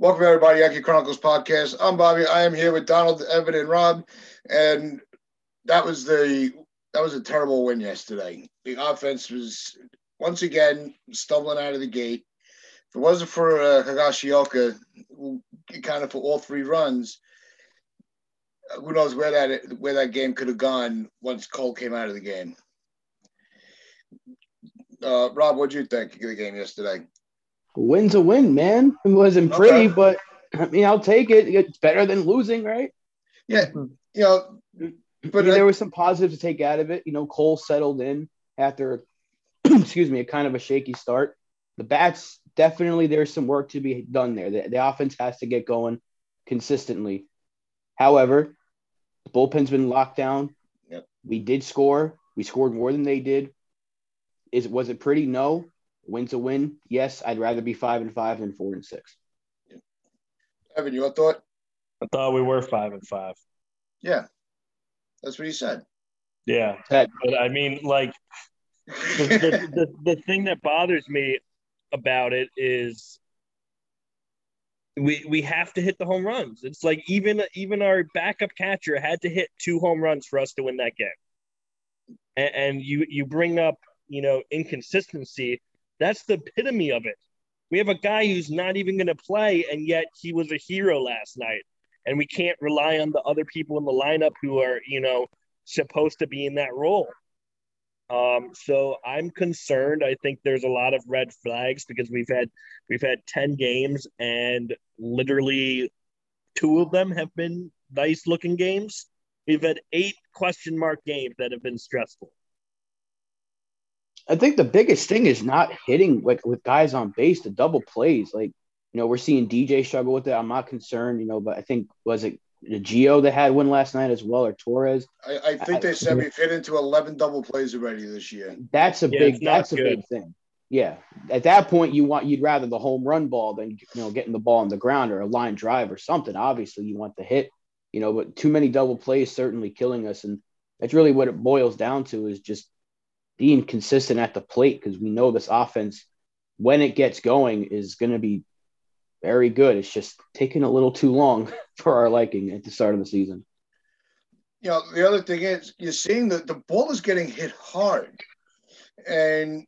Welcome everybody, Yankee Chronicles podcast. I'm Bobby. I am here with Donald, Evan, and Rob, and that was the that was a terrible win yesterday. The offense was once again stumbling out of the gate. If it wasn't for uh, Higashioka, kind of for all three runs, who knows where that where that game could have gone once Cole came out of the game. Uh, Rob, what do you think of the game yesterday? Win's a win, man. It wasn't pretty, okay. but I mean, I'll take it. It's better than losing, right? Yeah, you know, but I mean, there was some positives to take out of it. You know, Cole settled in after, excuse me, a kind of a shaky start. The bats definitely there's some work to be done there. The, the offense has to get going consistently. However, the bullpen's been locked down. Yep. We did score. We scored more than they did. Is was it pretty? No. Win's a win. Yes, I'd rather be five and five than four and six. Evan, your thought? I thought we were five and five. Yeah, that's what he said. Yeah, but I mean, like the, the, the, the thing that bothers me about it is we we have to hit the home runs. It's like even even our backup catcher had to hit two home runs for us to win that game. And, and you you bring up you know inconsistency. That's the epitome of it. We have a guy who's not even going to play, and yet he was a hero last night. And we can't rely on the other people in the lineup who are, you know, supposed to be in that role. Um, so I'm concerned. I think there's a lot of red flags because we've had we've had 10 games and literally two of them have been nice looking games. We've had eight question mark games that have been stressful. I think the biggest thing is not hitting like with guys on base, the double plays. Like, you know, we're seeing DJ struggle with it. I'm not concerned, you know, but I think was it the Geo that had one last night as well, or Torres. I, I think they said we've hit into 11 double plays already this year. That's a yeah, big. That's good. a big thing. Yeah, at that point, you want you'd rather the home run ball than you know getting the ball on the ground or a line drive or something. Obviously, you want the hit, you know, but too many double plays certainly killing us, and that's really what it boils down to is just being consistent at the plate because we know this offense, when it gets going, is going to be very good. It's just taking a little too long for our liking at the start of the season. You know, the other thing is you're seeing that the ball is getting hit hard, and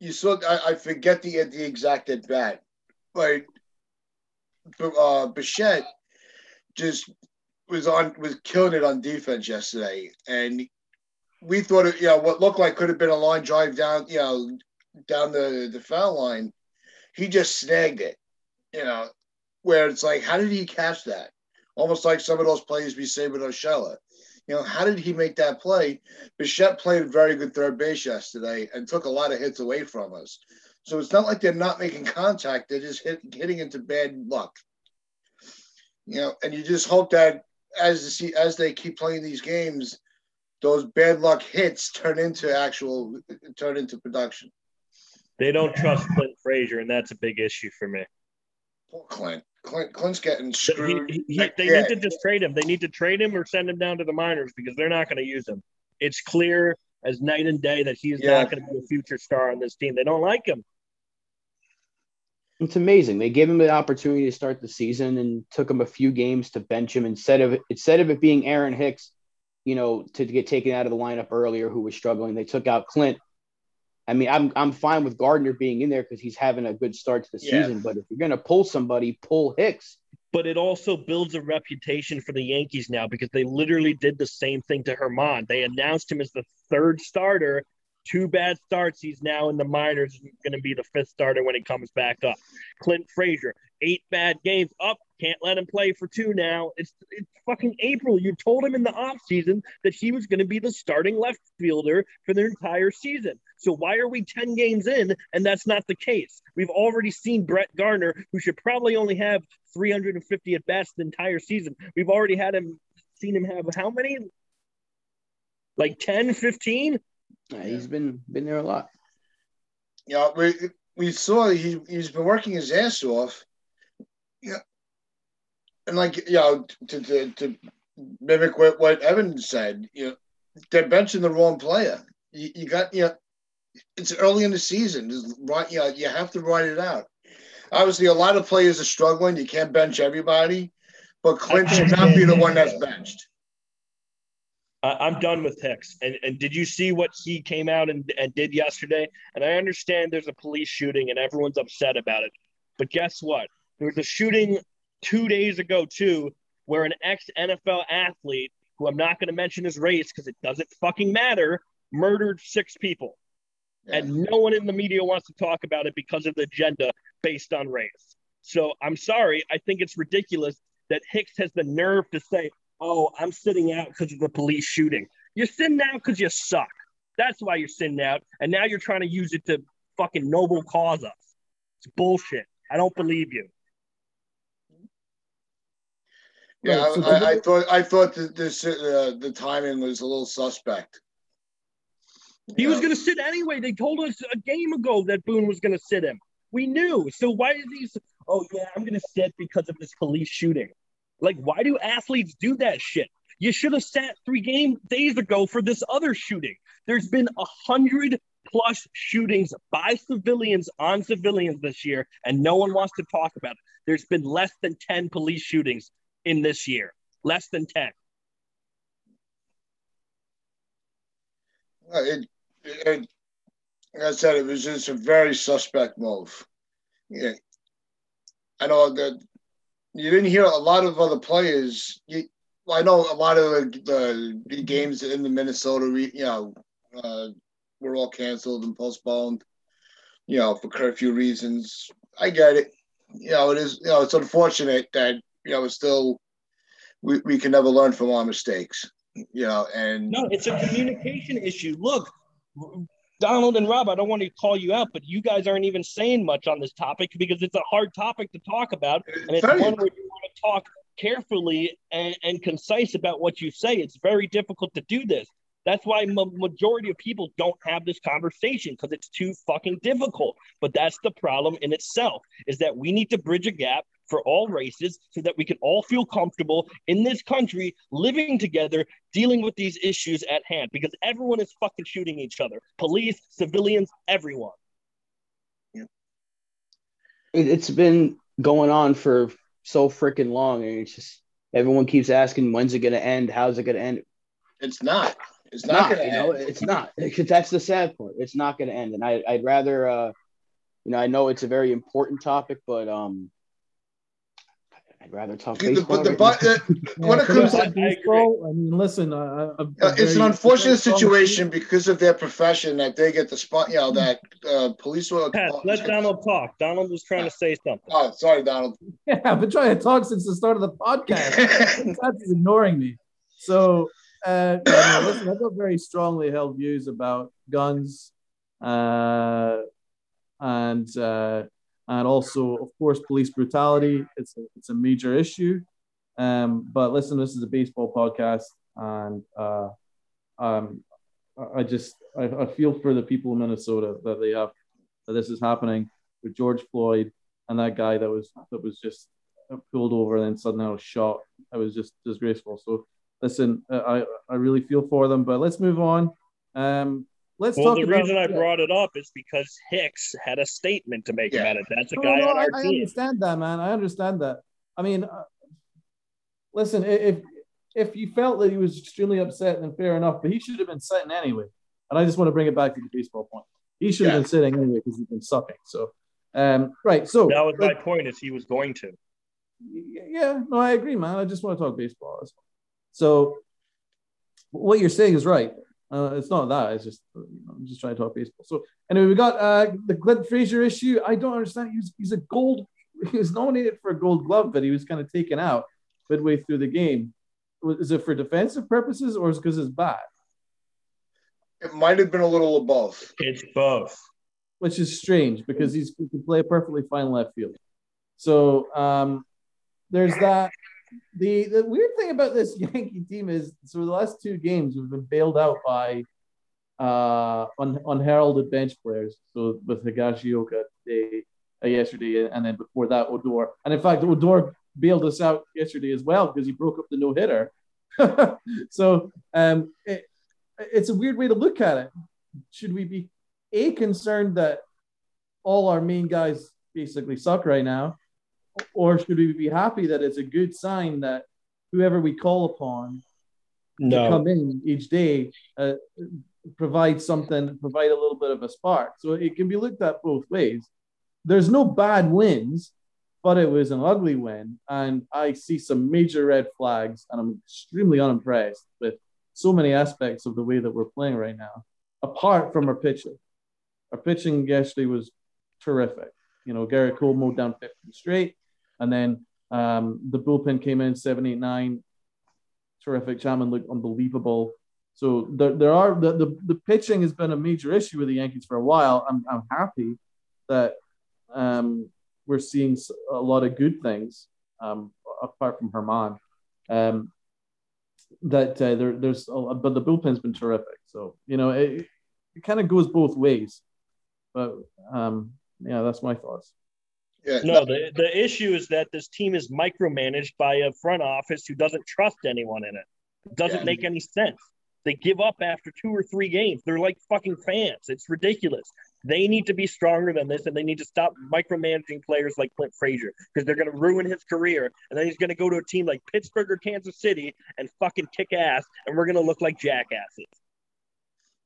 you saw. I, I forget the the exact at bat, but uh, Bichette just was on was killing it on defense yesterday, and we thought it, you know, what looked like could have been a line drive down, you know, down the the foul line. He just snagged it, you know, where it's like, how did he catch that? Almost like some of those plays we say with Urshela. You know, how did he make that play? Bichette played very good third base yesterday and took a lot of hits away from us. So it's not like they're not making contact; they're just hit, hitting into bad luck. You know, and you just hope that as the as they keep playing these games, those bad luck hits turn into actual turn into production. They don't trust Clint Frazier, and that's a big issue for me. Poor Clint. Clint Clint's getting screwed. He, he, they need to just trade him. They need to trade him or send him down to the minors because they're not going to use him. It's clear as night and day that he's yeah. not going to be a future star on this team. They don't like him. It's amazing. They gave him the opportunity to start the season and took him a few games to bench him instead of instead of it being Aaron Hicks you know, to get taken out of the lineup earlier who was struggling. They took out Clint. I mean, I'm I'm fine with Gardner being in there because he's having a good start to the yeah. season. But if you're gonna pull somebody, pull Hicks. But it also builds a reputation for the Yankees now because they literally did the same thing to Germán. They announced him as the third starter. Two bad starts. He's now in the minors. Going to be the fifth starter when he comes back up. Clint Frazier, eight bad games. Up, can't let him play for two now. It's it's fucking April. You told him in the off season that he was going to be the starting left fielder for the entire season. So why are we 10 games in and that's not the case? We've already seen Brett Gardner, who should probably only have 350 at best the entire season. We've already had him seen him have how many? Like 10, 15? Yeah, he's been been there a lot. Yeah, we we saw he he's been working his ass off. Yeah, and like you know, to to, to mimic what, what Evan said, you know, they're benching the wrong player. You, you got you know, it's early in the season. right, you know, you have to write it out. obviously a lot of players are struggling. You can't bench everybody, but Clint should not be the one that's benched. I'm done with Hicks. And, and did you see what he came out and, and did yesterday? And I understand there's a police shooting and everyone's upset about it. But guess what? There was a shooting two days ago, too, where an ex NFL athlete, who I'm not going to mention his race because it doesn't fucking matter, murdered six people. Yeah. And no one in the media wants to talk about it because of the agenda based on race. So I'm sorry. I think it's ridiculous that Hicks has the nerve to say, oh, I'm sitting out because of the police shooting. You're sitting out because you suck. That's why you're sitting out. And now you're trying to use it to fucking noble cause us. It's bullshit. I don't believe you. Yeah, I, I, thought I thought that this uh, the timing was a little suspect. He yeah. was going to sit anyway. They told us a game ago that Boone was going to sit him. We knew. So why is he? Oh yeah, I'm going to sit because of this police shooting. Like, why do athletes do that shit? You should have sat three game days ago for this other shooting. There's been a hundred plus shootings by civilians on civilians this year, and no one wants to talk about it. There's been less than 10 police shootings in this year. Less than 10. It, it, like I said, it was just a very suspect move. Yeah. I know that you didn't hear a lot of other players. You, I know a lot of the, the games in the Minnesota, you know, uh, were all canceled and postponed, you know, for curfew reasons. I get it. You know, it is, you know, it's unfortunate that, you know, it's still, we, we can never learn from our mistakes, you know, and. No, it's a communication issue. Look, Donald and Rob, I don't want to call you out, but you guys aren't even saying much on this topic because it's a hard topic to talk about. And it's one where you want to talk carefully and, and concise about what you say. It's very difficult to do this. That's why majority of people don't have this conversation because it's too fucking difficult. But that's the problem in itself is that we need to bridge a gap for all races so that we can all feel comfortable in this country living together dealing with these issues at hand because everyone is fucking shooting each other. Police civilians everyone. Yeah. it's been going on for so freaking long and it's just everyone keeps asking when's it going to end? How's it going to end? It's not. It's not, not going to you know it's not. That's the sad part. It's not going to end. And I, i'd rather uh you know i know it's a very important topic but um I'd rather talk baseball. The, but the, yeah, when it comes to baseball, I mean, listen, uh, uh, it's an unfortunate situation because of their profession that they get the spot. You know that uh, police will. Pat, let Donald talk. Donald was trying to say something. Oh, sorry, Donald. Yeah, I've been trying to talk since the start of the podcast. That's ignoring me. So, uh, listen, I've got very strongly held views about guns, uh, and uh, and also, of course, police brutality. It's a, it's a major issue. Um, but listen, this is a baseball podcast, and uh, um, I just I, I feel for the people in Minnesota that they have that this is happening with George Floyd and that guy that was that was just pulled over and then suddenly I was shot. It was just disgraceful. So listen, I I really feel for them. But let's move on. Um, let's well, talk the reason I brought it up is because Hicks had a statement to make yeah. about it. That's a no, guy no, on our I, team. I understand that, man. I understand that. I mean, uh, listen, if if you felt that he was extremely upset, then fair enough. But he should have been sitting anyway. And I just want to bring it back to the baseball point. He should have been sitting anyway because he's been sucking. So, um, right. So that was my point. Is he was going to. Yeah. No, I agree, man. I just want to talk baseball. As well. So, what you're saying is right. Uh, it's not that. It's just you know, I'm just trying to talk baseball. So anyway, we got uh, the Clint Frazier issue. I don't understand. He's he's a gold. He was nominated for a Gold Glove, but he was kind of taken out midway through the game. Is it for defensive purposes or is it because it's bad? It might have been a little of both. It's both. Which is strange because he's he can play a perfectly fine left field. So um, there's that the the weird thing about this Yankee team is so the last two games we've been bailed out by uh un, unheralded bench players. So with Higashioka today, uh, yesterday, and then before that Odor, and in fact Odor bailed us out yesterday as well because he broke up the no hitter. so um, it, it's a weird way to look at it. Should we be a concerned that all our main guys basically suck right now, or should we be happy that it's a good sign that whoever we call upon No. to come in each day uh, provide something, provide a little bit of a spark. So it can be looked at both ways. There's no bad wins, but it was an ugly win, and I see some major red flags, and I'm extremely unimpressed with so many aspects of the way that we're playing right now. Apart from our pitching, our pitching yesterday was terrific. You know, Gerrit Cole mowed down 50 straight, and then um, the bullpen came in seven, eight, nine. Terrific. Chapman looked unbelievable. So there, there are the, the the pitching has been a major issue with the Yankees for a while. I'm I'm happy that um, we're seeing a lot of good things um, apart from Germán. Um, that uh, there, there's, a, but the bullpen's been terrific. So you know it, it kind of goes both ways. But um, yeah, that's my thoughts. Yeah, No, the, the issue is that this team is micromanaged by a front office who doesn't trust anyone in it. It doesn't Yeah. make any sense. They give up after two or three games. They're like fucking fans. It's ridiculous. They need to be stronger than this, and they need to stop micromanaging players like Clint Frazier because they're going to ruin his career. And then he's going to go to a team like Pittsburgh or Kansas City and fucking kick ass, and we're going to look like jackasses.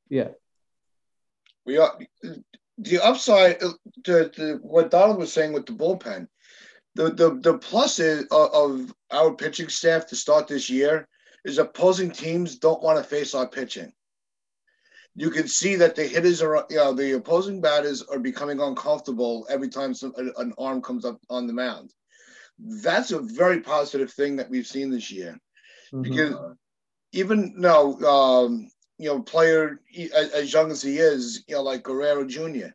Yeah, we are the upside uh, to, to what Donald was saying with the bullpen. The the the plus is of, of our pitching staff to start this year is opposing teams don't want to face our pitching. You can see that the hitters are, you know, the opposing batters are becoming uncomfortable every time some, an arm comes up on the mound. That's a very positive thing that we've seen this year Mhm. because even now, um, you know, player as, young as he is, you know, like Guerrero Jr.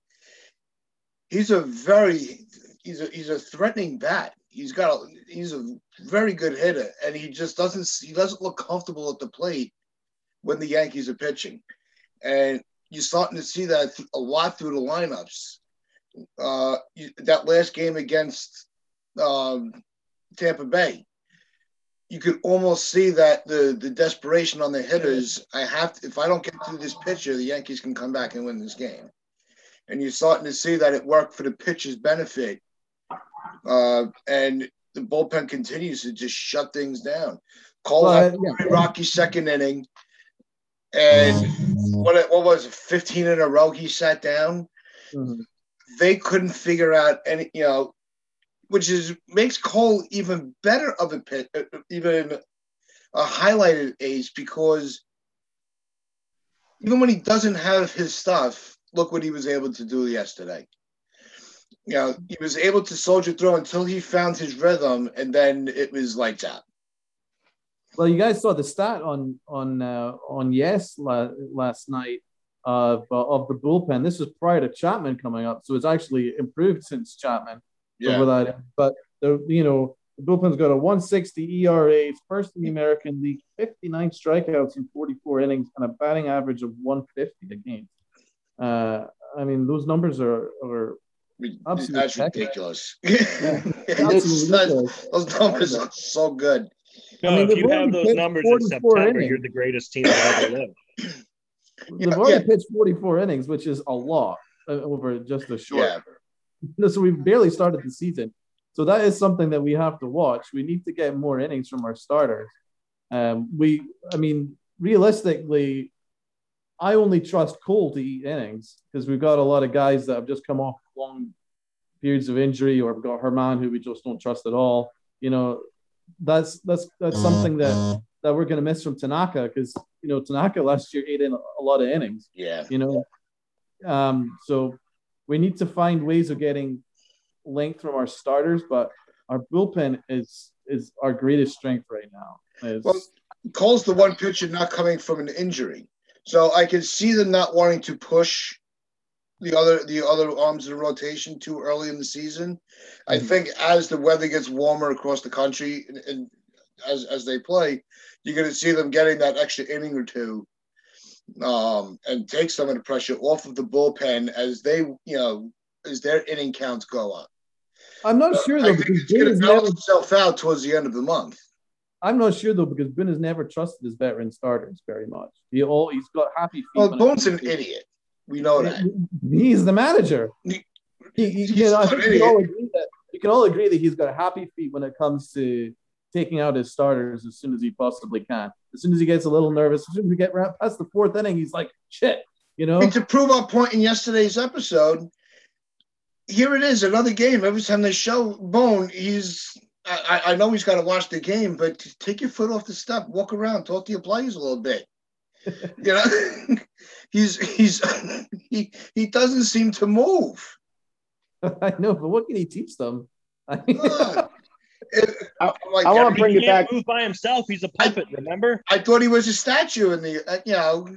He's a very he's a he's a threatening bat. He's got a he's a very good hitter, and he just doesn't he doesn't look comfortable at the plate when the Yankees are pitching, and you're starting to see that a lot through the lineups. Uh, that last game against um, Tampa Bay, you could almost see that the the desperation on the hitters. I have to, if I don't get through this pitcher, the Yankees can come back and win this game. And you're starting to see that it worked for the pitcher's benefit. Uh, and the bullpen continues to just shut things down. Cole Well, had yeah. rocky second inning, and what what was it, 15 in a row he sat down Mhm. they couldn't figure out any, you know, which is makes Cole even better of a uh, even a highlighted ace because even when he doesn't have his stuff, look what he was able to do yesterday. You know, he was able to soldier through until he found his rhythm, and then it was lights out. Well, you guys saw the stat on on uh, on yes la- last night of uh, of the bullpen. This was prior to Chapman coming up, so it's actually improved since Chapman over that. But the you know the bullpen's got a 160 ERA, first in the American League, 59 strikeouts in 44 innings, and a batting average of 150 a game. Uh, I mean, those numbers are are Absolutely That's spectacular. ridiculous. absolutely It's- ridiculous. those numbers are so good. No, I mean, if you have those numbers in September, innings. you're the greatest team that ever lived. They've Yeah, already yeah. pitched 44 innings, which is a lot uh, over just a short. Yeah. No, so we've barely started the season. So that is something that we have to watch. We need to get more innings from our starters. Um, we, I mean, realistically, I only trust Cole to eat innings because we've got a lot of guys that have just come off long periods of injury, or we've got Germán who we just don't trust at all. You know, that's that's that's something that that we're going to miss from Tanaka because you know Tanaka last year ate in a lot of innings Yeah. you know um so we need to find ways of getting length from our starters but our bullpen is is our greatest strength right now Is- Well, Cole's the one pitcher not coming from an injury. So I can see them not wanting to push the other the other arms in rotation too early in the season. I Mhm. think as the weather gets warmer across the country and, and as as they play, you're going to see them getting that extra inning or two, um, and take some of the pressure off of the bullpen as they you know as their inning counts go up. i'm not sure I though think because it's going has to never, balance itself out towards the end of the month. i'm not sure though because ben has never trusted his veteran starters very much he all he's got happy feet Well, Boone's an idiot. We know that. he's the manager he, he, you know, I think we all agree that we can all agree that he's got happy feet when it comes to taking out his starters as soon as he possibly can. As soon as he gets a little nervous, as soon as we get past the fourth inning, he's like, shit, you know. And to prove our point in yesterday's episode, here it is, another game. Every time they show Boone, he's I, I know he's got to watch the game, but take your foot off the step, walk around, talk to your players a little bit. you know, he's he's he he doesn't seem to move. I know, but what can he teach them? I, I, I want to bring it back. Move by himself. He's a puppet. I, remember? I thought he was a statue in the. Uh, you know.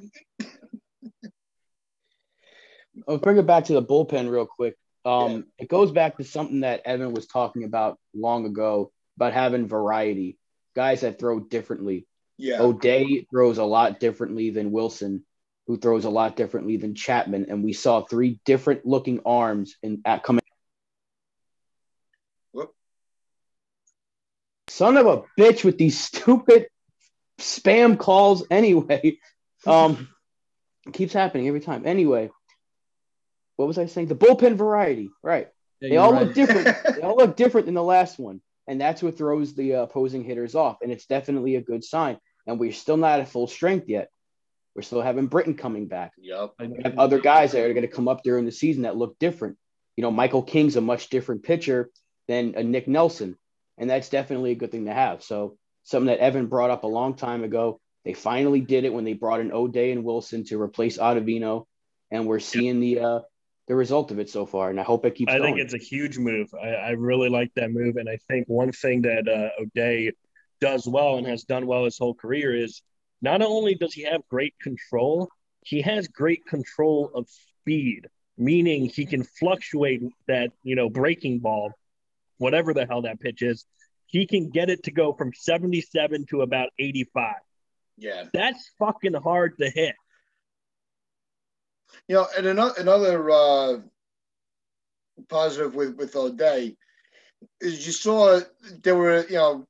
I'll bring it back to the bullpen real quick. Um, yeah. It goes back to something that Evan was talking about long ago about having variety, guys that throw differently. Yeah. O'Day throws a lot differently than Wilson, who throws a lot differently than Chapman, and we saw three different looking arms in at coming. Son of a bitch with these stupid spam calls. Anyway, um, keeps happening every time. Anyway, what was I saying? The bullpen variety, right? Yeah, they all right. look different. they all look different than the last one, and that's what throws the uh, opposing hitters off. And it's definitely a good sign. And we're still not at full strength yet. We're still having Britton coming back. Yep. We have other guys that are going to come up during the season that look different. You know, Michael King's a much different pitcher than a Nick Nelson, and that's definitely a good thing to have. So something that Evan brought up a long time ago. They finally did it when they brought in O'Day and Wilson to replace Ottavino, and we're seeing the uh, the result of it so far, and I hope it keeps. I going. think it's a huge move. I, I really like that move, and I think one thing that uh, O'Day does well and has done well his whole career is not only does he have great control, he has great control of speed, meaning he can fluctuate that you know breaking ball, whatever the hell that pitch is. He can get it to go from 77 to about 85. Yeah. That's fucking hard to hit. You know, and another another uh, positive with with O'Day is you saw there were you know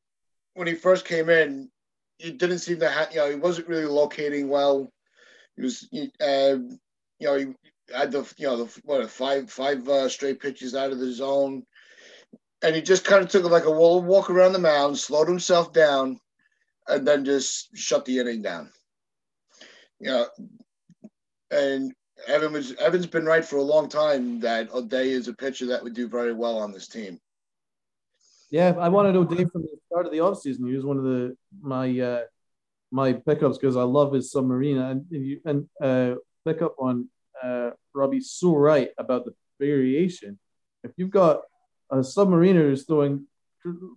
when he first came in, he didn't seem to have you know he wasn't really locating well. He was uh, you know he had the you know the what five five uh, straight pitches out of the zone, and he just kind of took like a walk around the mound, slowed himself down, and then just shut the inning down. You know, and Evan was Evan's been right for a long time that O'Day is a pitcher that would do very well on this team. Yeah, I wanted O'Day from the start of the offseason. He was one of the my uh, my pickups because I love his submarine and you and uh, pick up on uh, Robbie's so right about the variation. If you've got a submariner who's throwing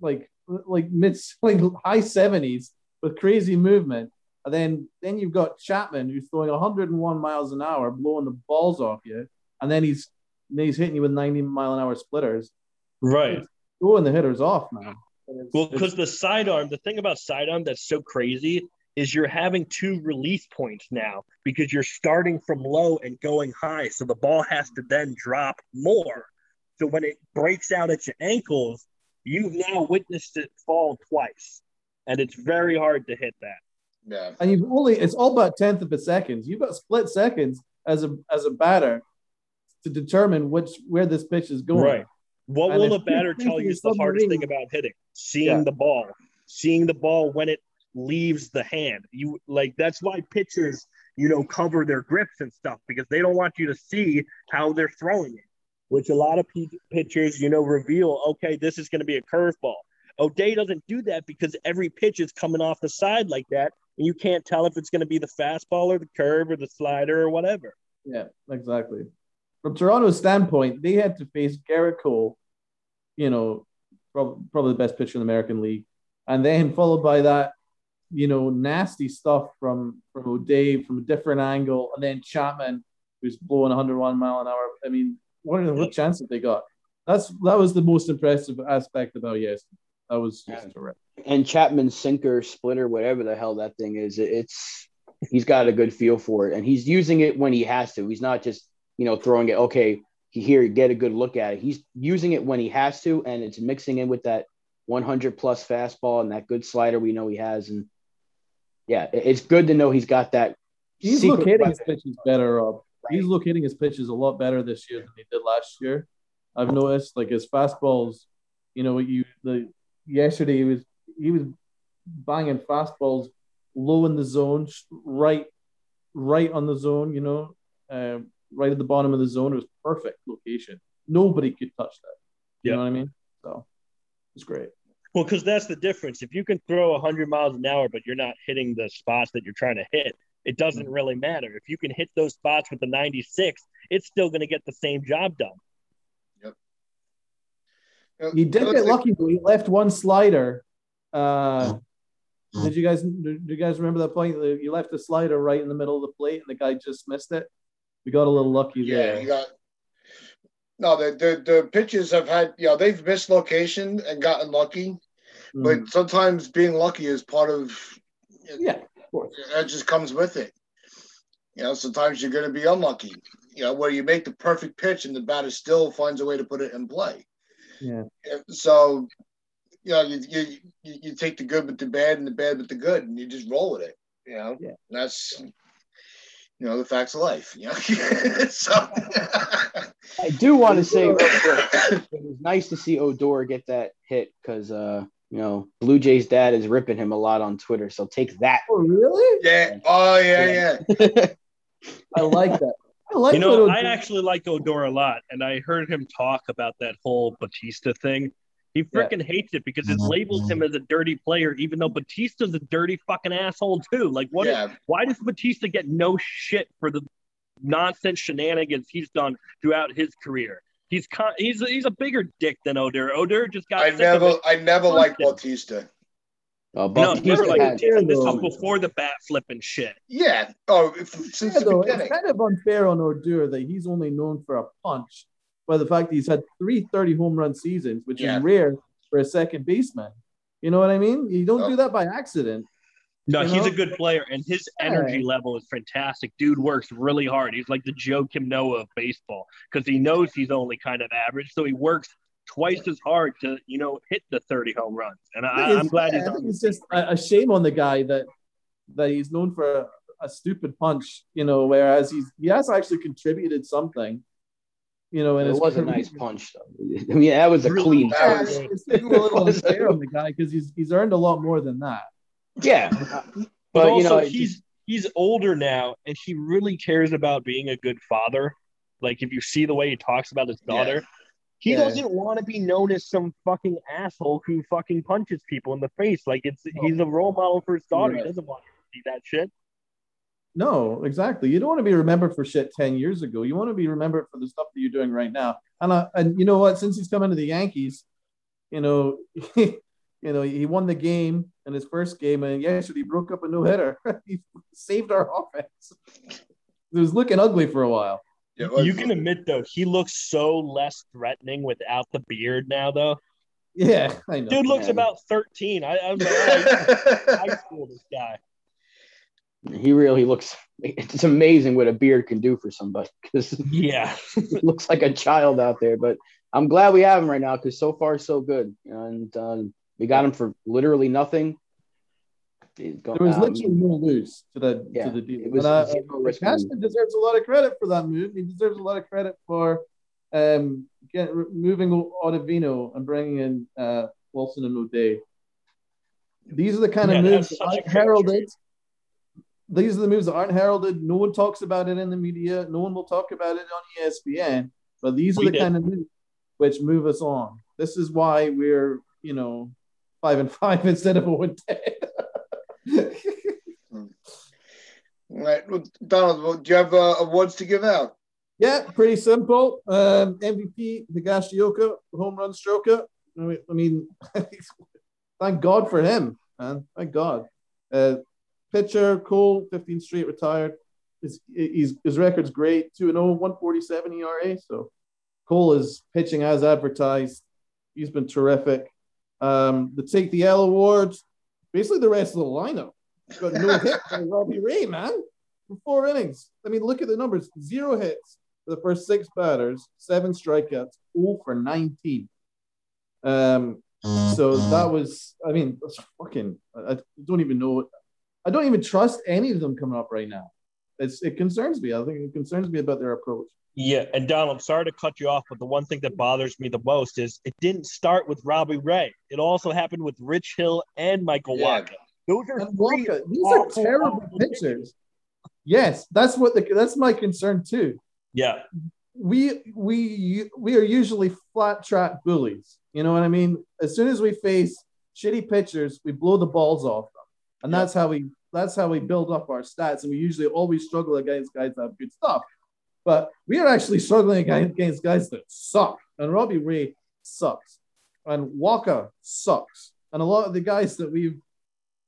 like like mid like high seventies with crazy movement, and then then you've got Chapman who's throwing 101 miles an hour, blowing the balls off you, and then he's then he's hitting you with 90 mile an hour splitters. Right. Throwing the hitters off, man. well, because the sidearm, the thing about sidearm that's so crazy is you're having two release points now because you're starting from low and going high. So the ball has to then drop more. So when it breaks out at your ankles, you've now witnessed it fall twice. And it's very hard to hit that. Yeah. And you've only it's all about tenth of a second. You've got split seconds as a as a batter to determine which where this pitch is going. Right. What and will a batter tell you is the hardest thing about hitting? Seeing yeah. the ball. Seeing the ball when it leaves the hand. You like that's why pitchers, you know, cover their grips and stuff because they don't want you to see how they're throwing it. Which a lot of p- pitchers, you know, reveal, okay, this is going to be a curveball. O'Day doesn't do that because every pitch is coming off the side like that, and you can't tell if it's going to be the fastball or the curve or the slider or whatever. Yeah, exactly. From Toronto's standpoint, they had to face Gerrit Cole, you know, probably the best pitcher in the American League, and then followed by that, you know, nasty stuff from from O'Day from a different angle, and then Chapman, who's blowing 101 mile an hour. I mean, what are the what chances they got? That's that was the most impressive aspect about yes. That was just terrific and Chapman's sinker, splitter, whatever the hell that thing is, it's he's got a good feel for it, and he's using it when he has to. He's not just you know throwing it. Okay, here, get a good look at it. He's using it when he has to, and it's mixing in with that 100 plus fastball and that good slider we know he has. And yeah, it's good to know he's got that. He's locating his pitches better, Rob. Right. He's locating his pitches a lot better this year than he did last year. I've noticed like his fastballs. You know, you the yesterday he was he was banging fastballs low in the zone, right, right on the zone. You know, uh, right at the bottom of the zone. It was perfect location. Nobody could touch that. You Yep. know what I mean? So it's great. Well, because that's the difference. If you can throw 100 miles an hour, but you're not hitting the spots that you're trying to hit, it doesn't really matter. If you can hit those spots with the 96, it's still going to get the same job done. Yep. He did Let's get lucky. though. He left one slider. Uh, did you guys do you guys remember that point? You left a slider right in the middle of the plate, and the guy just missed it. We got a little lucky there. Yeah, there. you got. No, the, the the pitches have had, you know, they've missed location and gotten lucky, Mm. but sometimes being lucky is part of. yeah, of course. That just comes with it. You know, sometimes you're going to be unlucky. You know, where you make the perfect pitch and the batter still finds a way to put it in play. Yeah. So, you know, you you you, take the good with the bad and the bad with the good, and you just roll with it. You know, Yeah. And that's you know the facts of life. You know, so. I do want to say it was nice to see Odor get that hit because uh, you know, Blue Jays dad is ripping him a lot on Twitter. So take that. Oh, really? yeah. Oh yeah, yeah. I like that. I like You know, what I actually like Odor a lot, and I heard him talk about that whole Bautista thing. He freaking hates it because it mm-hmm. labels him as a dirty player, even though Bautista's a dirty fucking asshole too. Like, what? yeah. Why does Batista get no shit for the nonsense shenanigans he's done throughout his career? He's con- he's he's a bigger dick than Odor. Odor just got I never. I never liked Bautista. Uh, No, Bautista never like had- Yeah, this though. was before the bat flipping shit. Yeah. Oh, if, since Yeah, the though, beginning. it's kind of unfair on Odor that he's only known for a punch by the fact that he's had three 30 home run seasons, which Yeah. is rare for a second baseman. You know what I mean? You don't Oh. do that by accident. No, You he's know? a good player, and his Yeah. energy level is fantastic. Dude works really hard. He's like the Joakim Noah of baseball because he knows he's only kind of average, so he works twice as hard to you know hit the thirty home runs. And I, I'm glad yeah, he's I think it's just a, a shame on the guy that that he's known for a, a stupid punch, you know, whereas he's he has actually contributed something, you know, and it his was a nice punch, though. I mean, that was a Really clean. That Yeah, was- it's, it's a little unfair on the guy because he's he's earned a lot more than that. Yeah, But, but you also, know, it he's he's older now, and he really cares about being a good father. Like if you see the way he talks about his daughter, he Yeah. doesn't want to be known as some fucking asshole who fucking punches people in the face. Like it's he's a role model for his daughter. Right. He doesn't want to see that shit. No, exactly. You don't want to be remembered for shit ten years ago. You want to be remembered for the stuff that you're doing right now. And uh, and you know what? Since he's coming to the Yankees, you know, you know, he won the game in his first game, and yesterday he broke up a no hitter. he saved our offense. It was looking ugly for a while. Yeah, You can admit though, he looks so less threatening without the beard now. Though, Yeah, I know. dude looks Yeah. about thirteen. I, I was like, high school. This guy. he really looks. It's amazing what a beard can do for somebody because Yeah. he looks like a child out there. But I'm glad we have him right now because so far so good, and um, we got him for literally nothing. He's go- there was um, literally no lose to the yeah, to the deal. it was And, uh, zero risk Cashman deserves a lot of credit for that move. He deserves a lot of credit for um, get, moving Ottavino and bringing in uh, Wilson and O'Day. These are the kind Yeah, of moves that aren't great heralded. These are the moves that aren't heralded. No one talks about it in the media. No one will talk about it on ESPN. But these are the did. kind of moves which move us on. This is why we're, you know, five and five instead of one ten. Right. Well, Donald, well, do you have uh, awards to give out? Yeah, pretty simple. Um, MVP Higashioka, home run stroker. I mean, thank God for him, man. Thank God. Uh, pitcher Cole, 15th Street retired. His, his, his record's great 2 0, 147 ERA. So Cole is pitching as advertised. He's been terrific. Um, the Take the L awards, basically the rest of the lineup. Got no hit by Robbie Ray, man. For four innings. I mean, look at the numbers zero hits for the first six batters, seven strikeouts, all for 19. Um, so that was, I mean, that's fucking, I, I don't even know. I don't even trust any of them coming up right now. It's, it concerns me. I think it concerns me about their approach. Yeah, and Donald, I'm sorry to cut you off, but the one thing that bothers me the most is it didn't start with Robbie Ray. It also happened with Rich Hill and Michael Yeah. Wacha. Those are And three Walker, these are terrible awful pitchers. Yes, that's what the that's my concern too. Yeah, we we we are usually flat track bullies. You know what I mean? As soon as we face shitty pitchers, we blow the balls off them, and that's how we that's how we build up our stats. And we usually always struggle against guys that have good stuff. But we are actually struggling against guys that suck. And Robbie Ray sucks, and Walker sucks, and a lot of the guys that we've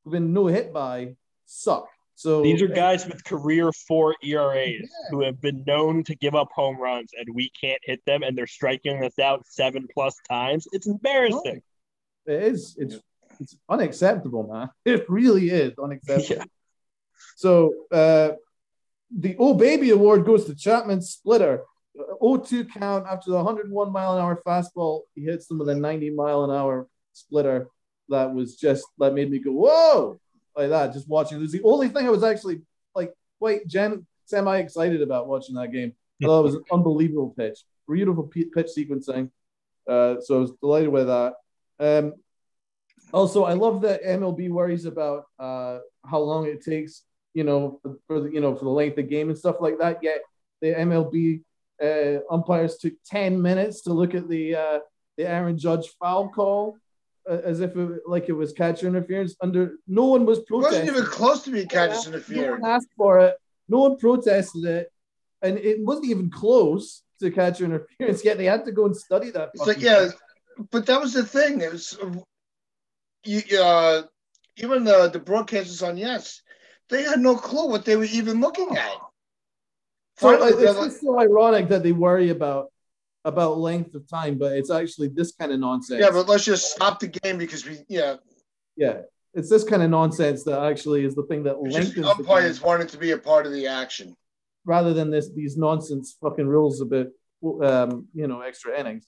been no hit by suck. So these are guys with career four ERAs who have been known to give up home runs, and we can't hit them, and they're striking us out seven plus times. It's embarrassing. It is. It's it's unacceptable, man. It really is unacceptable. Yeah. So uh, the Oh Baby Award goes to Chapman Splitter. 0-2 count after the 101 mile an hour fastball. He hits them with a 90 mile an hour splitter. That was just that made me go whoa like that. Just watching. It was the only thing I was actually like quite gen semi excited about watching that game. I thought it was an unbelievable pitch, beautiful pitch sequencing. Uh, so I was delighted with that. Um, also, I love that MLB worries about uh, how long it takes, you know, for, for the you know for the length of game and stuff like that. Yet the MLB uh, umpires took ten minutes to look at the uh, the Aaron Judge foul call uh, as if it, like it was catcher interference. Under no one was protesting. It wasn't even close to being catches No interference. one asked for it. No one protested it, and it wasn't even close to catcher interference. Yet they had to go and study that. It's like, yeah, but that was the thing. It was, you, uh, even the the broadcasters on Yes, they had no clue what they were even looking at. So Finally, it's like- so ironic that they worry about about length of time, but it's actually this kind of nonsense. yeah, but let's just stop the game because we, yeah, yeah, it's this kind of nonsense that actually is the thing that it's lengthens the the game, umpires wanted to be a part of the action. rather than this these nonsense fucking rules about um, you know extra innings.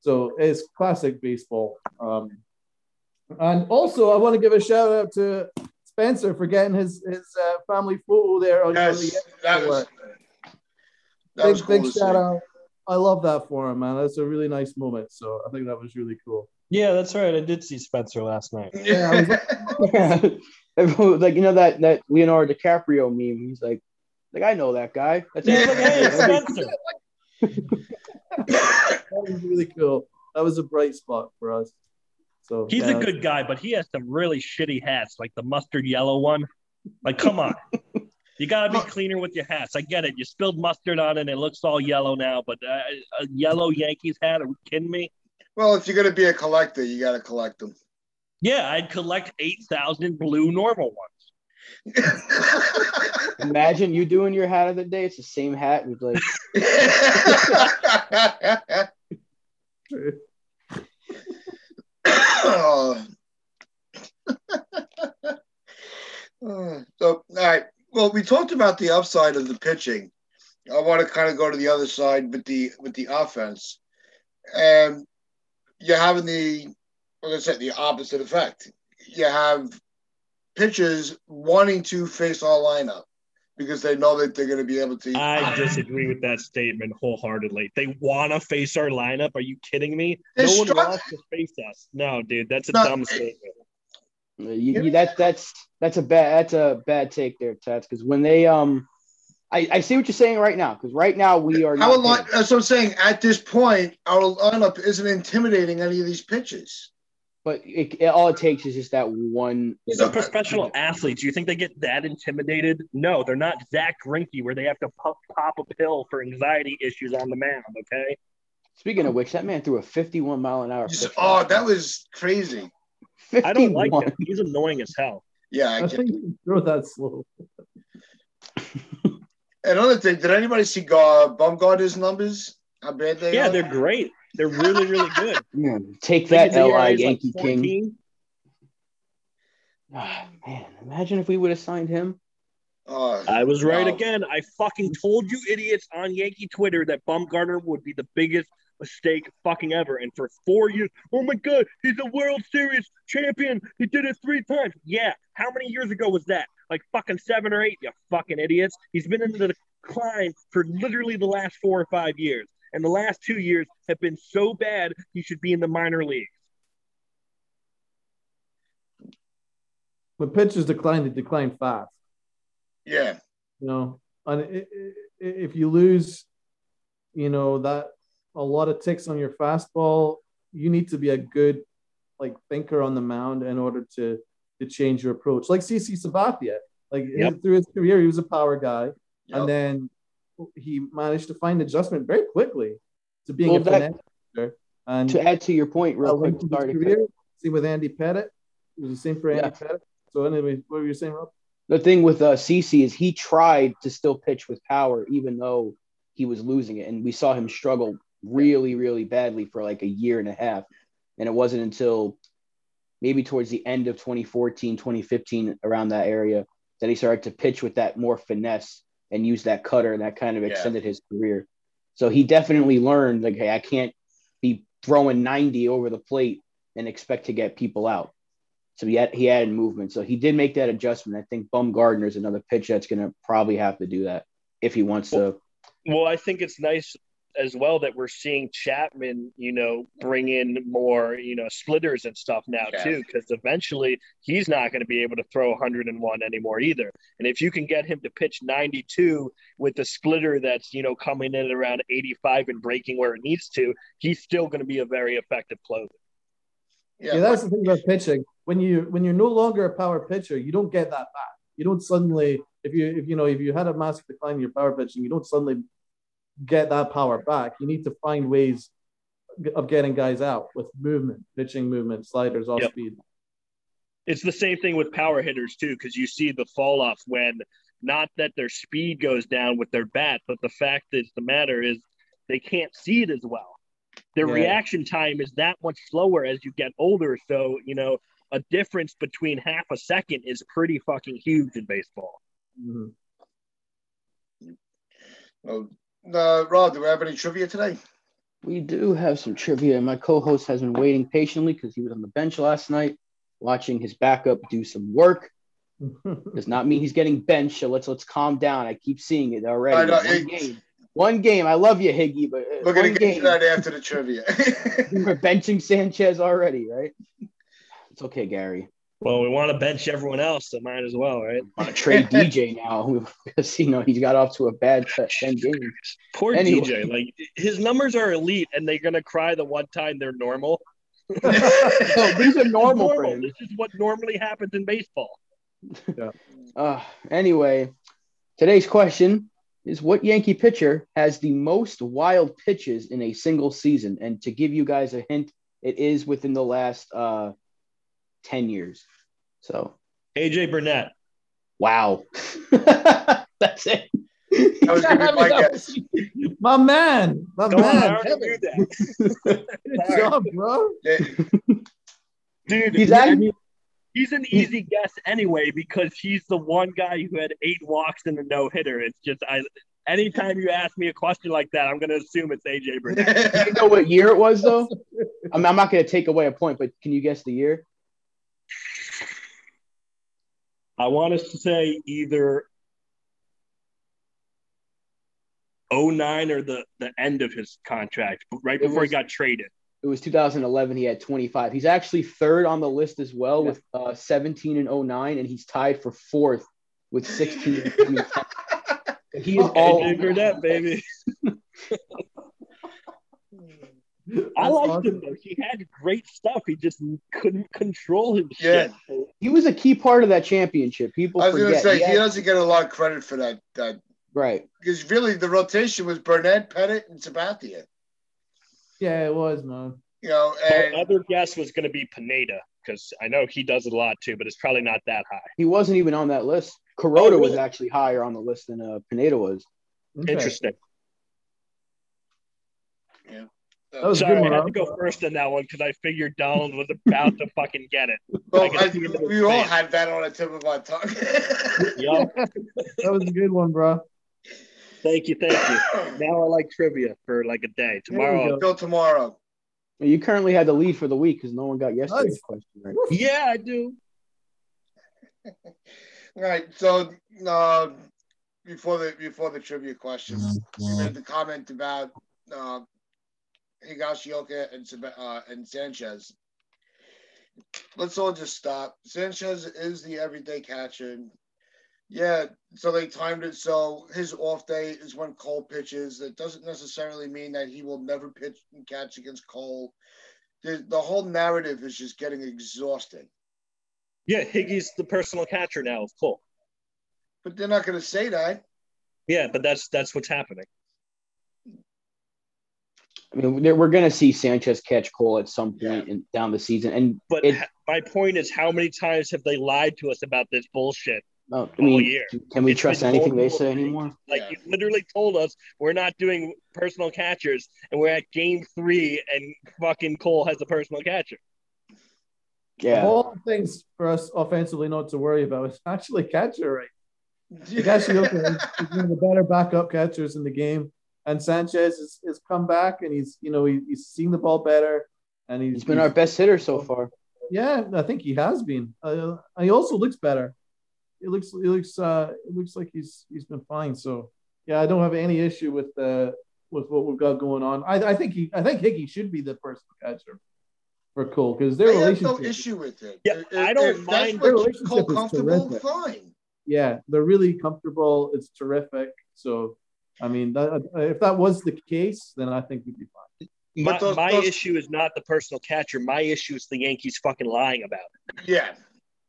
So it's classic baseball. Um, and also, I want to give a shout out to Spencer for getting his his uh, family photo there on, on the that was that big, was cool big to see. shout out. I love that for him, man. That's a really nice moment. So I think that was really cool. Yeah, that's right. I did see Spencer last night. Yeah, I was Everyone- like you know that that Leonardo DiCaprio meme. He's like, like I know that guy. That's He's like, hey, it. Spencer. that was really cool. That was a bright spot for us. So He's yeah, a good guy, but he has some really shitty hats, like the mustard yellow one. Like, come on. You got to be cleaner with your hats. I get it. You spilled mustard on it and it looks all yellow now, but uh, a yellow Yankees hat? Are you kidding me? well, if you're gonna be a collector, you got to collect them. Yeah, I'd collect 8,000 blue normal ones. Imagine you doing your hat of the day. It's the same hat with like So, all right. Well, we talked about the upside of the pitching. I want to kind of go to the other side with the with the offense, and you're having the, like I said, the opposite effect. You have pitchers wanting to face our lineup because they know that they're going to be able to. I disagree with that statement wholeheartedly. They want to face our lineup. Are you kidding me? They're no one struggling. wants to face us. No, dude, that's a No. dumb statement. you, you, that that's that's a bad that's a bad take there, Tats. Because when they um, I, I see what you're saying right now. Because right now we are Our not. line, hitting. that's what I'm saying. At this point, our lineup isn't intimidating any of these pitches. But it, it, all it takes is just that one. These are professional athletes. Do you think they get that intimidated? No, they're not Zack Greinke where they have to pop, pop a pill for anxiety issues on the mound. Okay. Speaking of which, that man threw a 51 mile an hour. Just- oh, that was crazy. I don't like 51. him. He's annoying as hell. Yeah. I I get think you throw that slow. Another thing, did anybody see uh, Bumgarner's numbers? How bad they Yeah, are? they're great. They're really, really good. Man, take that, Li is like Yankee King. 14. Ah, man, imagine if we would have signed him. Oh, I was right wow. again. I fucking told you idiots on Yankee Twitter that Bumgarner would be the biggest mistake fucking ever. And for four years, oh my god, he's a World Series champion. He did it three times. Yeah. How many years ago was that? Like fucking seven or eight, you fucking idiots. He's been in the climbed for literally the last four or five years. And the last two years have been so bad, he should be in the minor leagues. When pitchers decline, they decline fast. Yeah. You know, and if you lose, you know, that a lot of ticks on your fastball, you need to be a good like thinker on the mound in order to to change your approach. Like CC Sabathia, like yep. through his career, he was a power guy, yep. and then he managed to find adjustment very quickly to being well, a that, pitcher. And to add to your point, real quick, sorry career, see with Andy Pettitte, it was the same for Andy yeah. Pettitte. So anyway, what were you saying, Rob? The thing with uh, CC is he tried to still pitch with power, even though he was losing it, and we saw him struggle really, really badly for like a year and a half. And it wasn't until maybe towards the end of 2014, 2015, around that area, that he started to pitch with that more finesse and use that cutter, and that kind of extended yeah. his career. So he definitely learned, like, hey, I can't be throwing 90 over the plate and expect to get people out. So he had, he added movement. So he did make that adjustment. I think Bumgarner is another pitch that's going to probably have to do that if he wants to. Well, I think it's nice as well that we're seeing Chapman, you know, bring in more, you know, splitters and stuff now yeah. too, because eventually he's not going to be able to throw 101 anymore either. And if you can get him to pitch 92 with the splitter that's, you know, coming in at around 85 and breaking where it needs to, he's still going to be a very effective closer. Yeah. yeah, that's the thing about pitching. When you when you're no longer a power pitcher, you don't get that back. You don't suddenly if you if you know if you had a massive decline in your power pitching, you don't suddenly get that power back. You need to find ways of getting guys out with movement, pitching movement, sliders, off yep. speed. It's the same thing with power hitters too, because you see the fall off when not that their speed goes down with their bat, but the fact is the matter is they can't see it as well. Their yeah. reaction time is that much slower as you get older. So, you know, a difference between half a second is pretty fucking huge in baseball. Mm-hmm. Well, uh, Rob, do we have any trivia today? We do have some trivia. My co-host has been waiting patiently because he was on the bench last night, watching his backup do some work. Does not mean he's getting benched. So let's let's calm down. I keep seeing it already. Know, one game. One game. I love you, Higgy, but uh, we're gonna get game. to that after the trivia. we're benching Sanchez already, right? It's okay, Gary. Well, we want to bench everyone else, so might as well, right? want to trade DJ now because you know he's got off to a bad ten games. Poor anyway. DJ, like his numbers are elite, and they're gonna cry the one time they're normal. no, these are normal. normal. This is what normally happens in baseball. Yeah. Uh, anyway, today's question is: What Yankee pitcher has the most wild pitches in a single season? And to give you guys a hint, it is within the last uh, ten years. So AJ Burnett. Wow. That's it. That was gonna be my guess. My man. My Come man. On, Good job, bro. Dude, he's, actually, he's an easy guess anyway because he's the one guy who had eight walks and a no hitter. It's just I anytime you ask me a question like that, I'm gonna assume it's AJ Burnett. Do you know what year it was though? I'm, I'm not gonna take away a point, but can you guess the year? I want us to say either 09 or the, the end of his contract, right before was, he got traded. It was 2011. He had 25. He's actually third on the list as well yeah. with uh, 17 and 09, and he's tied for fourth with 16 He is all over that, baby. I liked awesome. him though. He had great stuff. He just couldn't control his yeah. shit. He was a key part of that championship. People I was going to say he, he doesn't get a lot of credit for that. That right because really the rotation was Burnett, Pettitte, and Sabathia. Yeah, it was man. You know, and My other guess was going to be Pineda because I know he does it a lot too, but it's probably not that high. He wasn't even on that list. Kuroda oh, really? was actually higher on the list than uh, Pineda was. Okay. Interesting. Yeah. That was Sorry, I had to go first in that one because I figured Donald was about to fucking get it. Well, I, we all had that on the tip of our tongue. yep. That was a good one, bro. Thank you, thank you. Now I like trivia for like a day. Tomorrow, go tomorrow. You currently had the lead for the week because no one got yesterday's nice. question right. Yeah, I do. All right. So, uh, before the before the trivia questions, you made the comment about uh, Higashioka and uh, and Sanchez. Let's all just stop. Sanchez is the everyday catcher. Yeah, so they timed it so his off day is when Cole pitches. That doesn't necessarily mean that he will never pitch and catch against Cole. The, the whole narrative is just getting exhausting. Yeah, Higgy's the personal catcher now of Cole. But they're not going to say that. Yeah, but that's that's what's happening. I mean, we're going to see Sanchez catch Cole at some point in, down the season, and But It- my point is, how many times have they lied to us about this bullshit? uh, I all mean, year. can we It's trust anything they say anymore? Like Yeah. you literally told us we're not doing personal catchers, and we're at game three, and fucking Cole has a personal catcher. Yeah, All things for us offensively not to worry about is actually catcher right. Higashioka is one of the better backup catchers in the game, and Sanchez has, has come back and he's you know he, he's seeing the ball better, and he's, he's been our best hitter so far. Yeah, I think he has been. Uh, he also looks better. It looks it looks uh it looks like he's he's been fine. So yeah, I don't have any issue with uh with what we've got going on. I, I think he I think Hickey should be the first catcher for Cole because their I have relationship. no issue with it. Yeah, If- I don't if mind- That's Their what keeps Cole relationship is comfortable. terrific. Fine. Yeah, they're really comfortable. It's terrific. So I mean, that, if that was the case, then I think we'd be fine. My, But those- my those- issue is not the personal catcher. My issue is the Yankees fucking lying about it. Yeah.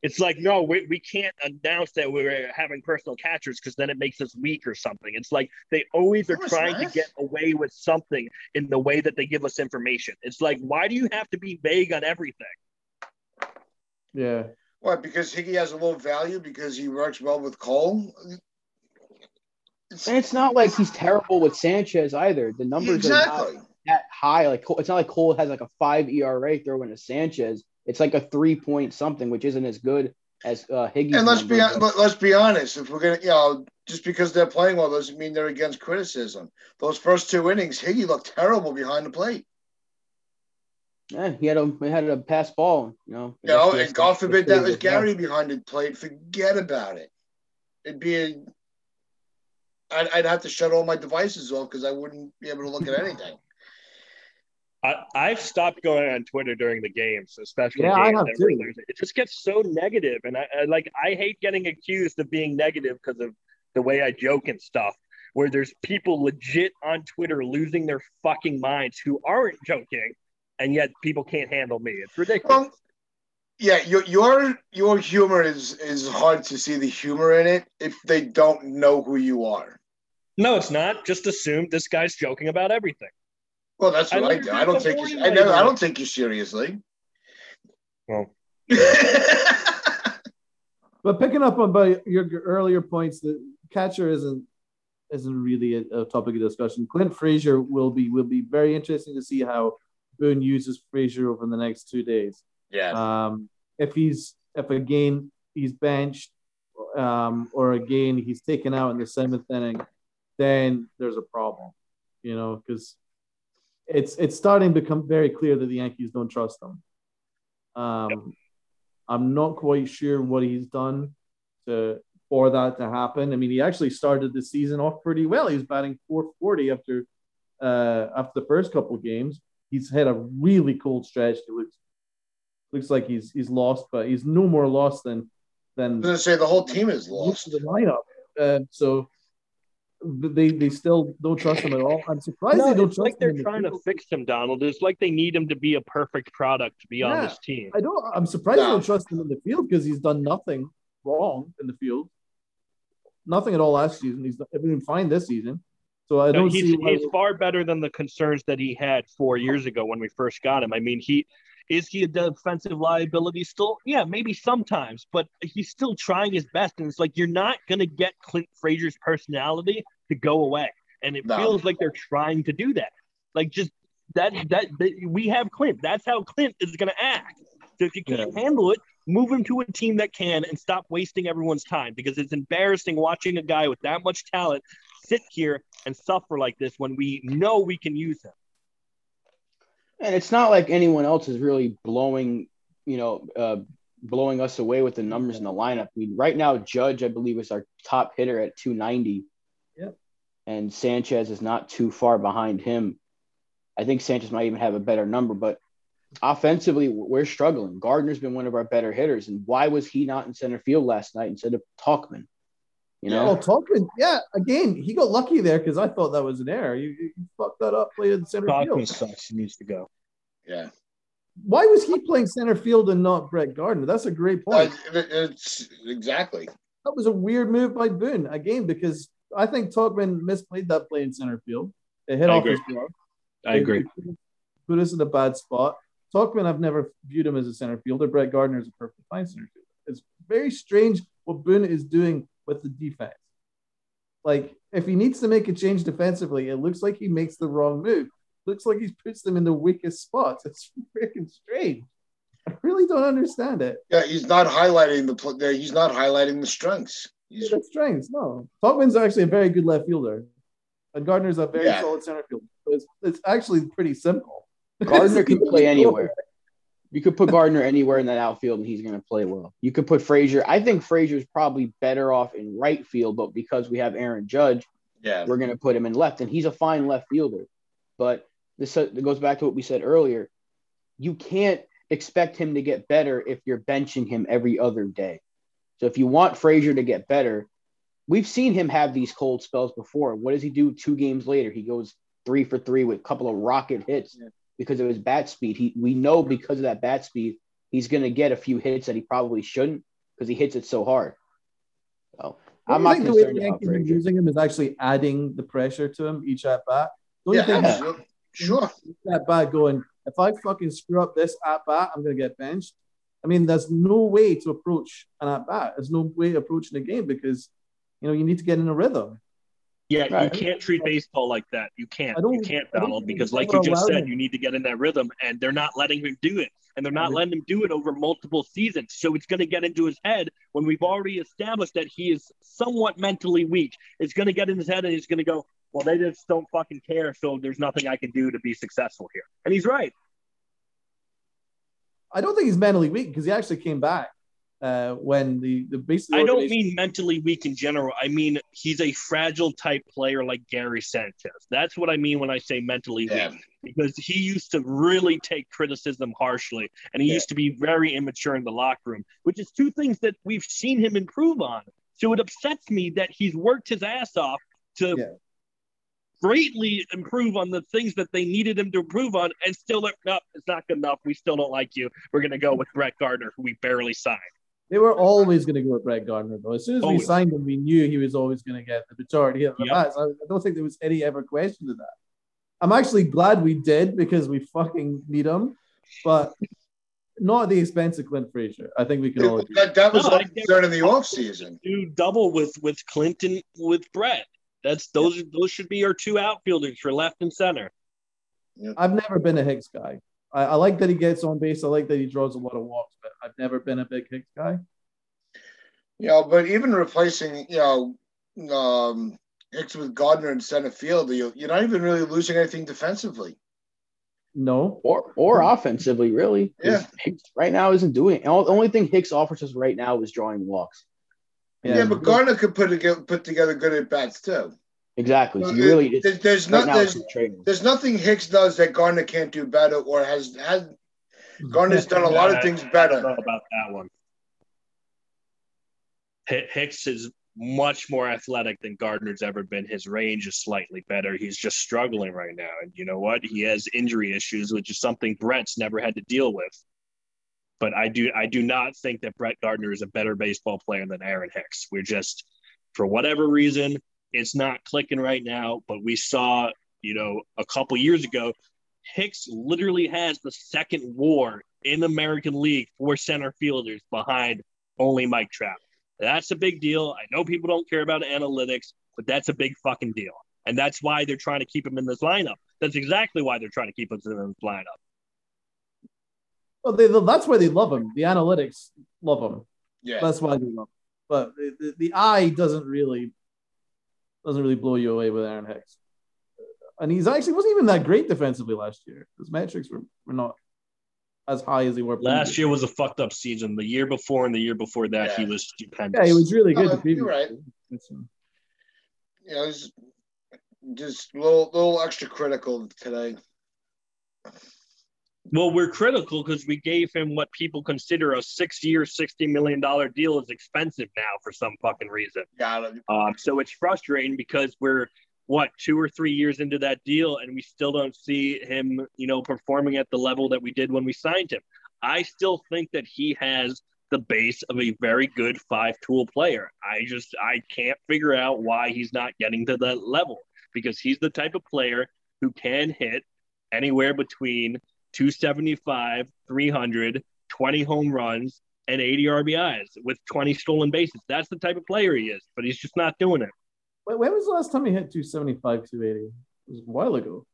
It's like, no, we, we can't announce that we're having personal catchers because then it makes us weak or something. It's like they always are No, it's trying to get away with something in the way that they give us information. It's like, why do you have to be vague on everything? Yeah. What? Because Higgy has a low value because he works well with Cole. And it's not like he's terrible with Sanchez either. The numbers are exactly. not that high. Like it's not like Cole has like a five ERA throwing to Sanchez. It's like a three point something, which isn't as good as uh, Higgy's. And let's be let- let's be honest. If we're gonna, you know, just because they're playing well doesn't mean they're against criticism. Those first two innings, Higgy looked terrible behind the plate. Yeah, he had a he had a pass ball. You know, You know, and God forbid that was. Gary behind the plate. Forget about it. It'd be a, I'd, I'd have to shut all my devices off because I wouldn't be able to look at anything. I, I've stopped going on Twitter during the games, especially Yeah, I games have too. regulars. It just gets so negative, and I, I like I hate getting accused of being negative because of the way I joke and stuff. Where there's people legit on Twitter losing their fucking minds who aren't joking, and yet people can't handle me. It's ridiculous. Well, yeah, your your your humor is is hard to see the humor in it if they don't know who you are. no, it's not. Just assume this guy's joking about everything. Well, that's I what I, never do i don't take you. I, never, I don't take you seriously. Well, But picking up on by your your earlier points, the catcher isn't isn't really a, a topic of discussion. Clint Frazier will be will be very interesting to see how Boone uses Frazier over the next two days. Yeah. Um, if he's if again he's benched, um, or again he's taken out in the seventh inning, then there's a problem, you know, because it's it's starting to become very clear that the Yankees don't trust him. Um, I'm not quite sure what he's done to for that to happen. I mean, he actually started the season off pretty well. He was batting 440 after uh, after the first couple of games. He's had a really cold stretch. He looks looks like he's he's lost, but he's no more lost than than I was gonna say the whole team is lost. the lineup. Uh, so they they still don't trust him at all. I'm surprised no, they don't it's trust like they're him. in the trying to fix him, Donald. It's like they need him to be a perfect product to be on this team. I don't. I'm surprised they don't trust him in the field because he's done nothing wrong in the field. Nothing at all last season. He's been fine this season. So I don't he's, see he's far better than the concerns that he had four years ago when we first got him. I mean, he is he a defensive liability still? Yeah, maybe sometimes, but he's still trying his best. And it's like you're not gonna get Clint Frazier's personality to go away. And it No. feels like they're trying to do that. Like just that that, that we have Clint. That's how Clint is gonna act. So if you can't handle it, move him to a team that can and stop wasting everyone's time because it's embarrassing watching a guy with that much talent sit here and suffer like this when we know we can use him. And it's not like anyone else is really blowing, you know, uh, blowing us away with the numbers in the lineup. I mean, right now, Judge, I believe, is our top hitter at 290. Yep. And Sanchez is not too far behind him. I think Sanchez might even have a better number, but offensively, we're struggling. Gardner's been one of our better hitters. And why was he not in center field last night instead of Tauchman? You know, Oh, Tauchman, yeah. Again, he got lucky there because I thought that was an error. You, you fucked that up playing center Tauchman field. sucks. He needs to go. Yeah. Why was he playing center field and not Brett Gardner? That's a great point. Uh, it's exactly. that was a weird move by Boone again because I think Tauchman misplayed that play in center field. It hit I off agree. his glove. I agree. It Put us in a bad spot. Tauchman, I've never viewed him as a center fielder. Brett Gardner is a perfect fine center fielder. It's very strange what Boone is doing with the defense. Like, if he needs to make a change defensively, it looks like he makes the wrong move. Looks like he puts them in the weakest spots. It's freaking strange. I really don't understand it. Yeah, he's not highlighting the pl- He's not highlighting the strengths. He's, That's strange. No, Tauchman's actually a very good left fielder, and Gardner's a very Yeah. solid center fielder. So it's, it's actually pretty simple. Gardner can play anywhere. You could put Gardner anywhere in that outfield and he's going to play well. You could put Frazier. I think Frazier's probably better off in right field, but because we have Aaron Judge, yeah. we're going to put him in left, and he's a fine left fielder. But this uh, goes back to what we said earlier. You can't expect him to get better if you're benching him every other day. So if you want Frazier to get better, we've seen him have these cold spells before. What does he do two games later? He goes three for three with a couple of rocket hits Yeah. Because of his bat speed. He we know because of that bat speed, he's going to get a few hits that he probably shouldn't because he hits it so hard. So I'm Don't not you think the way the about Yankees are Frazier. using him is actually adding the pressure to him each at bat. Don't Yeah, you think absolutely. Sure. each at bat going, if I fucking screw up this at bat, I'm gonna get benched. I mean, there's no way to approach an at bat. There's no way approaching the game because you know you need to get in a rhythm. Yeah, Right. you can't treat baseball like that. You can't. You can't, Donald, because like you just said, him. you need to get in that rhythm, and they're not letting him do it, and they're not Mhm. letting him do it over multiple seasons. So it's going to get into his head when we've already established that he is somewhat mentally weak. It's going to get in his head, and he's going to go, "Well, they just don't fucking care, so there's nothing I can do to be successful here." And he's right. I don't think he's mentally weak because he actually came back uh, when the the basically I don't mean mentally weak in general. I mean he's a fragile type player like Gary Sanchez. That's what I mean when I say mentally Yeah. weak. Because he used to really take criticism harshly, and he Yeah. used to be very immature in the locker room, which is two things that we've seen him improve on. So it upsets me that he's worked his ass off to Yeah. greatly improve on the things that they needed him to improve on, and still, like, no, it's not good enough. We still don't like you. We're going to go with Brett Gardner, who we barely signed. They were always going to go with Brett Gardner, though. As soon as we signed him, we knew he was always going to get the majority of the Yep. bats. I, I don't think there was any ever question to that. I'm actually glad we did because we fucking need him, but not at the expense of Clint Frazier. I think we can all agree. That, that was No, our I get- concern in the offseason. do double with with Clinton with Brett. That's those those should be our two outfielders for left and center. I've never been a Hicks guy. I, I like that he gets on base. I like that he draws a lot of walks, but I've never been a big Hicks guy. Yeah, but even replacing, you know, um, Hicks with Gardner in center field, you, you're not even really losing anything defensively. No, or or offensively, really. Yeah. Hicks right now isn't doing it. The only thing Hicks offers us right now is drawing walks. Yeah, but Gardner could put together, put together good at bats too. Exactly. So you really there's, there's right not there's there's nothing Hicks does that Gardner can't do better or has has Gardner's done a lot of things better. about that one. Hicks is much more athletic than Gardner's ever been. His range is slightly better. He's just struggling right now. And you know what? He has injury issues, which is something Brett's never had to deal with. But I do I do not think that Brett Gardner is a better baseball player than Aaron Hicks. We're just for whatever reason, it's not clicking right now. But we saw, you know, a couple years ago, Hicks literally has the second WAR in the American League for center fielders behind only Mike Trout. That's a big deal. I know people don't care about analytics, but that's a big fucking deal. And that's why they're trying to keep him in this lineup. That's exactly why they're trying to keep him in this lineup. well, they, that's why they love him. The analytics love him. Yeah. That's why they love him. But the, the, the eye doesn't really doesn't really blow you away with Aaron Hicks. And he's actually wasn't even that great defensively last year. His metrics were, were not as high as they were. Last previous. year was a fucked up season. The year before and the year before that, Yeah. he was stupendous. Yeah, he was really good. Oh, the you're right. Yeah, It's, You know, it's just a little, little extra critical today. Well, we're critical because we gave him what people consider a six-year, sixty million dollar deal is expensive now for some fucking reason. Got it. Um, so it's frustrating because we're what two or three years into that deal, and we still don't see him, you know, performing at the level that we did when we signed him. I still think that he has the base of a very good five-tool player. I just I can't figure out why he's not getting to that level because he's the type of player who can hit anywhere between 275, 300, 20 home runs, and 80 RBIs with 20 stolen bases. That's the type of player he is, but he's just not doing it. When when was the last time he hit 275, 280? It was a while ago.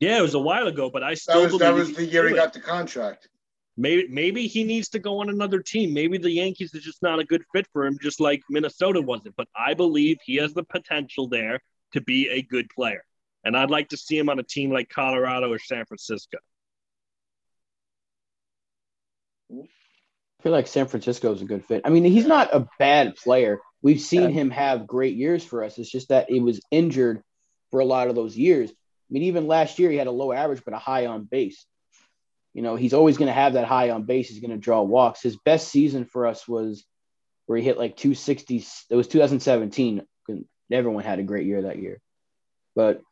Yeah, it was a while ago, but I That still was that was the year he got the contract. Maybe maybe he needs to go on another team. Maybe the Yankees is just not a good fit for him, just like Minnesota wasn't. But I believe he has the potential there to be a good player. And I'd like to see him on a team like Colorado or San Francisco. I feel like San Francisco is a good fit. I mean, he's not a bad player. We've seen Yeah. him have great years for us. It's just that he was injured for a lot of those years. I mean, even last year he had a low average but a high on base. You know, he's always going to have that high on base. He's going to draw walks. His best season for us was where he hit like 260. It was 2017. Everyone had a great year that year. But,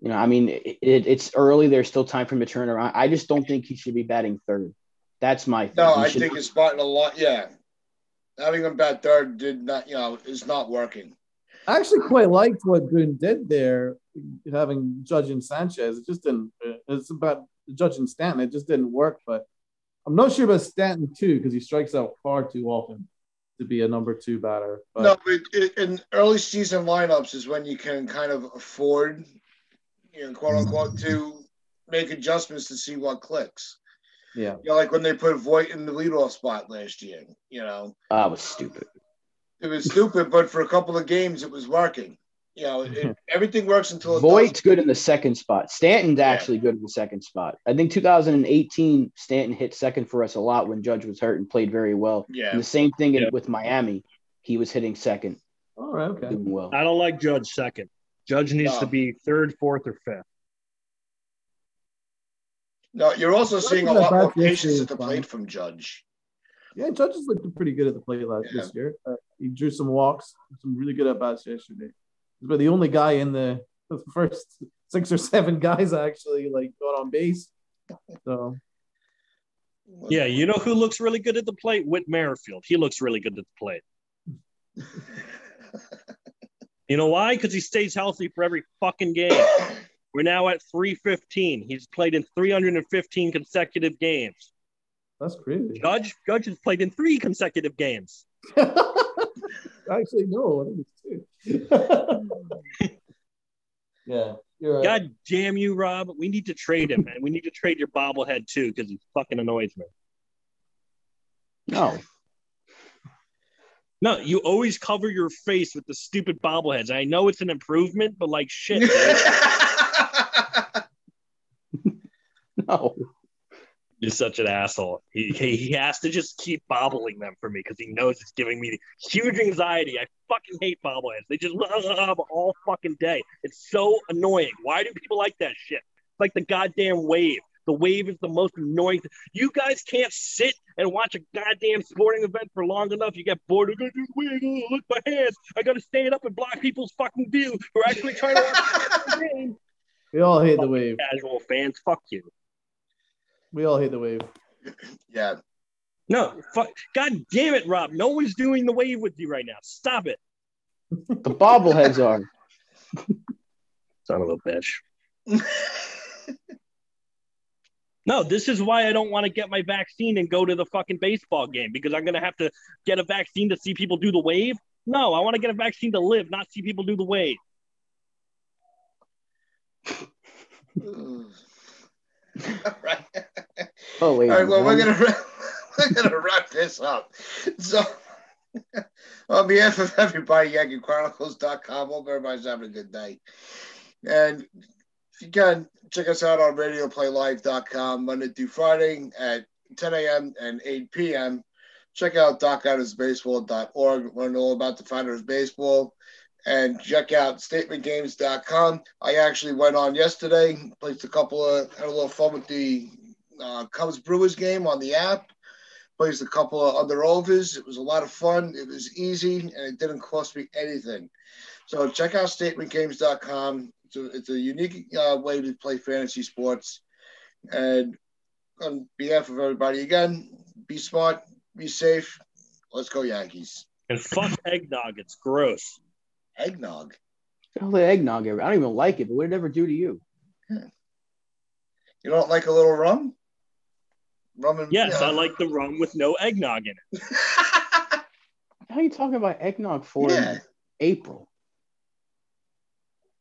you know, I mean, it, it, it's early. There's still time for him to turn around. I just don't think he should be batting third. That's my thing. No, He I think his spot in a lot. Yeah, having him bat third did not. You know, is not working. I actually quite liked what Boone did there, having Judge and Sanchez. It just didn't. Uh, it's about Judge and Stanton. It just didn't work. But I'm not sure about Stanton too because he strikes out far too often to be a number two batter. But no, but it, in early season lineups is when you can kind of afford, you know, quote unquote, to make adjustments to see what clicks. Yeah, You know, like when they put Voit in the leadoff spot last year. You know, Ah, was stupid. it was stupid, but for a couple of games, it was working. You know, it, everything works until it Voit's doesn't. good in the second spot. Stanton's Yeah. actually good in the second spot. I think 2018, Stanton hit second for us a lot when Judge was hurt and played very well. Yeah, And the same thing Yeah. with Miami. He was hitting second, all right, okay. doing well. I don't like Judge second. Judge needs No. to be third, fourth, or fifth. No, you're also seeing a lot more back yesterday patience at the fine. plate from Judge. Yeah, Judge has looked pretty good at the plate last Yeah. this year. Uh, he drew some walks, some really good at bats yesterday. He's been the only guy in the, the first six or seven guys actually like got on base. So Yeah, you know who looks really good at the plate? Whit Merrifield. He looks really good at the plate. You know why? Because he stays healthy for every fucking game. We're now at 315. He's played in 315 consecutive games. that's crazy. Judge Judge has played in three consecutive games. Actually, no, I think it's two. yeah, you're right. God damn you, Rob. We need to trade him, and We need to trade your bobblehead too, because he fucking annoys me. No, No, you always cover your face with the stupid bobbleheads. I know it's an improvement, but like shit, dude. No. You're such an asshole. He, he, he has to just keep bobbling them for me because he knows it's giving me huge anxiety. I fucking hate bobbleheads. They just all fucking day. It's so annoying. Why do people like that shit? It's like the goddamn wave. The wave is the most annoying. You guys can't sit and watch a goddamn sporting event for long enough. You get bored. I gotta do the wave. Oh, look my hands. I gotta stand up and block people's fucking view. We're actually trying to watch the game. We all hate the wave. Casual fans, fuck you. We all hate the wave. yeah, No, fuck. God damn it, Rob. No one's doing the wave with you right now. Stop it. The bobbleheads are. Son of a bitch. No, this is why I don't want to get my vaccine and go to the fucking baseball game because I'm going to have to get a vaccine to see people do the wave. No, I want to get a vaccine to live, not see people do the wave. All right. Oh, wait. All right. Well, we're gonna wrap, we're gonna wrap this up. So, on behalf of everybody, YankeeChronicles.com, hope everybody's having a good night. And if you can, check us out on radioplaylive.com Monday through Friday at 10 a.m. and 8 p.m. Check out docoutersbaseball.org. Learn all about the Founders Baseball. And check out statementgames.com. I actually went on yesterday, placed a couple of, had a little fun with the uh, Cubs Brewers game on the app. Placed a couple of under overs. It was a lot of fun. It was easy and it didn't cost me anything. So check out statementgames.com. It's a, it's a unique uh, way to play fantasy sports. And on behalf of everybody, again, be smart, be safe. Let's go, Yankees. And fuck eggnog. It's gross. Eggnog. Hell, the eggnog. I don't even like it, but what did it ever do to you? You don't like a little rum? Rum and Yes, yeah. I like the rum with no eggnog in it. How are you talking about eggnog for yeah. April?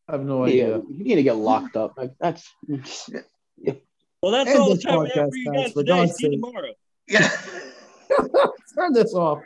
I have no Yeah, idea. you need to get locked up. Like that's Well, that's End all the this time we have for you guys, guys for today. God's See you tomorrow. Yeah. Turn this off.